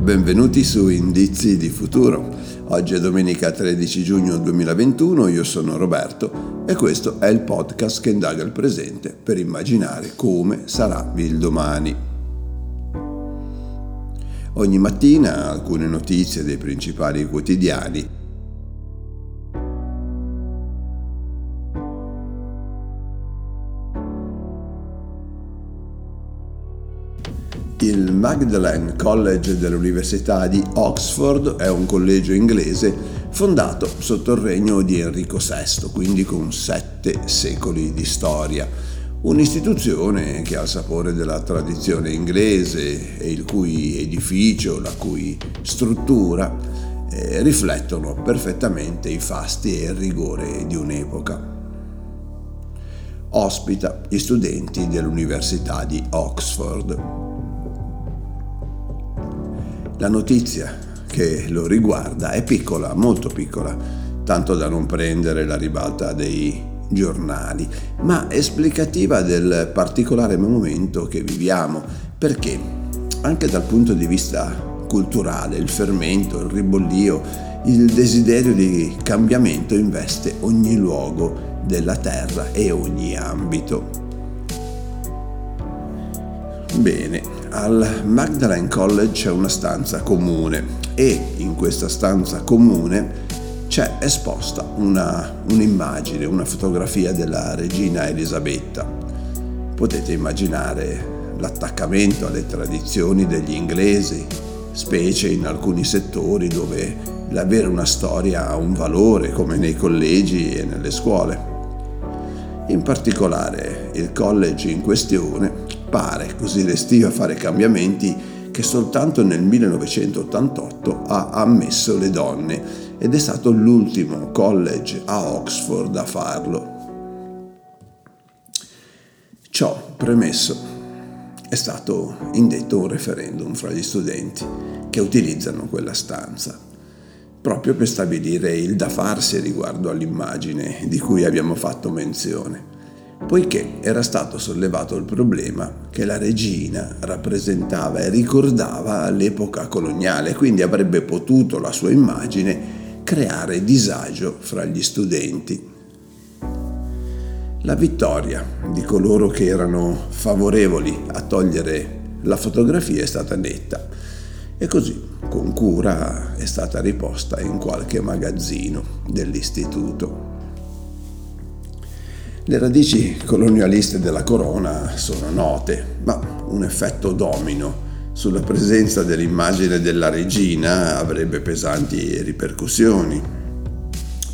Benvenuti su Indizi di Futuro. Oggi è domenica 13 giugno 2021, io sono Roberto e questo è il podcast che indaga il presente per immaginare come sarà il domani. Ogni mattina alcune notizie dei principali quotidiani Il Magdalen College dell'Università di Oxford è un collegio inglese fondato sotto il regno di Enrico VI, quindi con sette secoli di storia. Un'istituzione che ha il sapore della tradizione inglese e il cui edificio, la cui struttura eh, riflettono perfettamente i fasti e il rigore di un'epoca ospita gli studenti dell'Università di Oxford. La notizia che lo riguarda è piccola, molto piccola, tanto da non prendere la ribalta dei giornali, ma esplicativa del particolare momento che viviamo, perché anche dal punto di vista culturale il fermento, il ribollio, il desiderio di cambiamento investe ogni luogo della terra e ogni ambito. Bene, al Magdalen College c'è una stanza comune e in questa stanza comune c'è esposta una, un'immagine, una fotografia della regina Elisabetta. Potete immaginare l'attaccamento alle tradizioni degli inglesi, specie in alcuni settori dove l'avere una storia ha un valore, come nei collegi e nelle scuole. In particolare il college in questione pare così restio a fare cambiamenti che soltanto nel 1988 ha ammesso le donne ed è stato l'ultimo college a Oxford a farlo. Ciò premesso, è stato indetto un referendum fra gli studenti che utilizzano quella stanza, proprio per stabilire il da farsi riguardo all'immagine di cui abbiamo fatto menzione poiché era stato sollevato il problema che la regina rappresentava e ricordava l'epoca coloniale, quindi avrebbe potuto la sua immagine creare disagio fra gli studenti. La vittoria di coloro che erano favorevoli a togliere la fotografia è stata netta e così con cura è stata riposta in qualche magazzino dell'istituto. Le radici colonialiste della corona sono note, ma un effetto domino sulla presenza dell'immagine della regina avrebbe pesanti ripercussioni.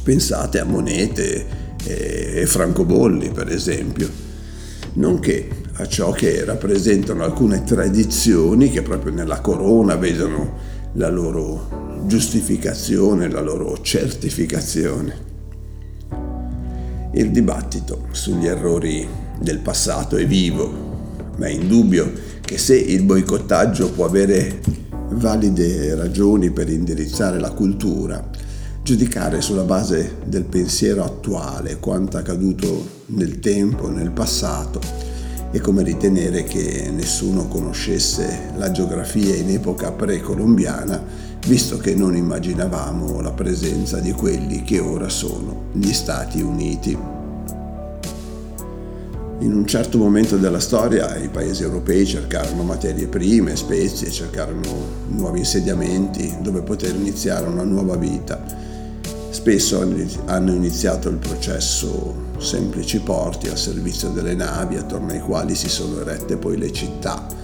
Pensate a monete e francobolli, per esempio, nonché a ciò che rappresentano alcune tradizioni che proprio nella corona vedono la loro giustificazione, la loro certificazione. Il dibattito sugli errori del passato è vivo, ma è indubbio che se il boicottaggio può avere valide ragioni per indirizzare la cultura, giudicare sulla base del pensiero attuale quanto accaduto nel tempo, nel passato, è come ritenere che nessuno conoscesse la geografia in epoca precolombiana visto che non immaginavamo la presenza di quelli che ora sono gli Stati Uniti. In un certo momento della storia i paesi europei cercarono materie prime, spezie, cercarono nuovi insediamenti dove poter iniziare una nuova vita. Spesso hanno iniziato il processo semplici porti al servizio delle navi attorno ai quali si sono erette poi le città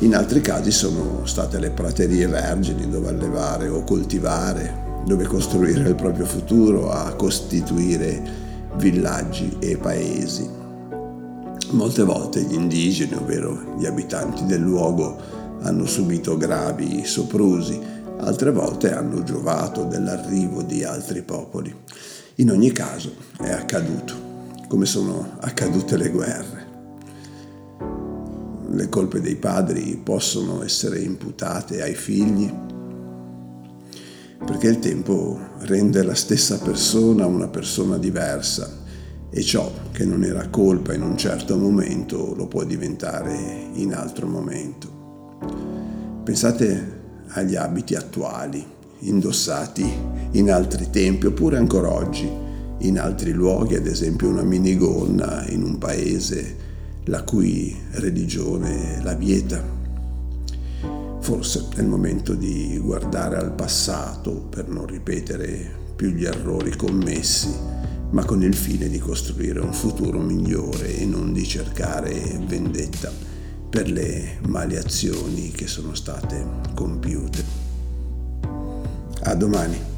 in altri casi sono state le praterie vergini dove allevare o coltivare, dove costruire il proprio futuro, a costituire villaggi e paesi. Molte volte gli indigeni, ovvero gli abitanti del luogo, hanno subito gravi soprusi, altre volte hanno giovato dell'arrivo di altri popoli. In ogni caso è accaduto, come sono accadute le guerre le colpe dei padri possono essere imputate ai figli? Perché il tempo rende la stessa persona una persona diversa e ciò che non era colpa in un certo momento lo può diventare in altro momento. Pensate agli abiti attuali, indossati in altri tempi oppure ancora oggi in altri luoghi, ad esempio una minigonna in un paese la cui religione la vieta. Forse è il momento di guardare al passato per non ripetere più gli errori commessi, ma con il fine di costruire un futuro migliore e non di cercare vendetta per le mali azioni che sono state compiute. A domani.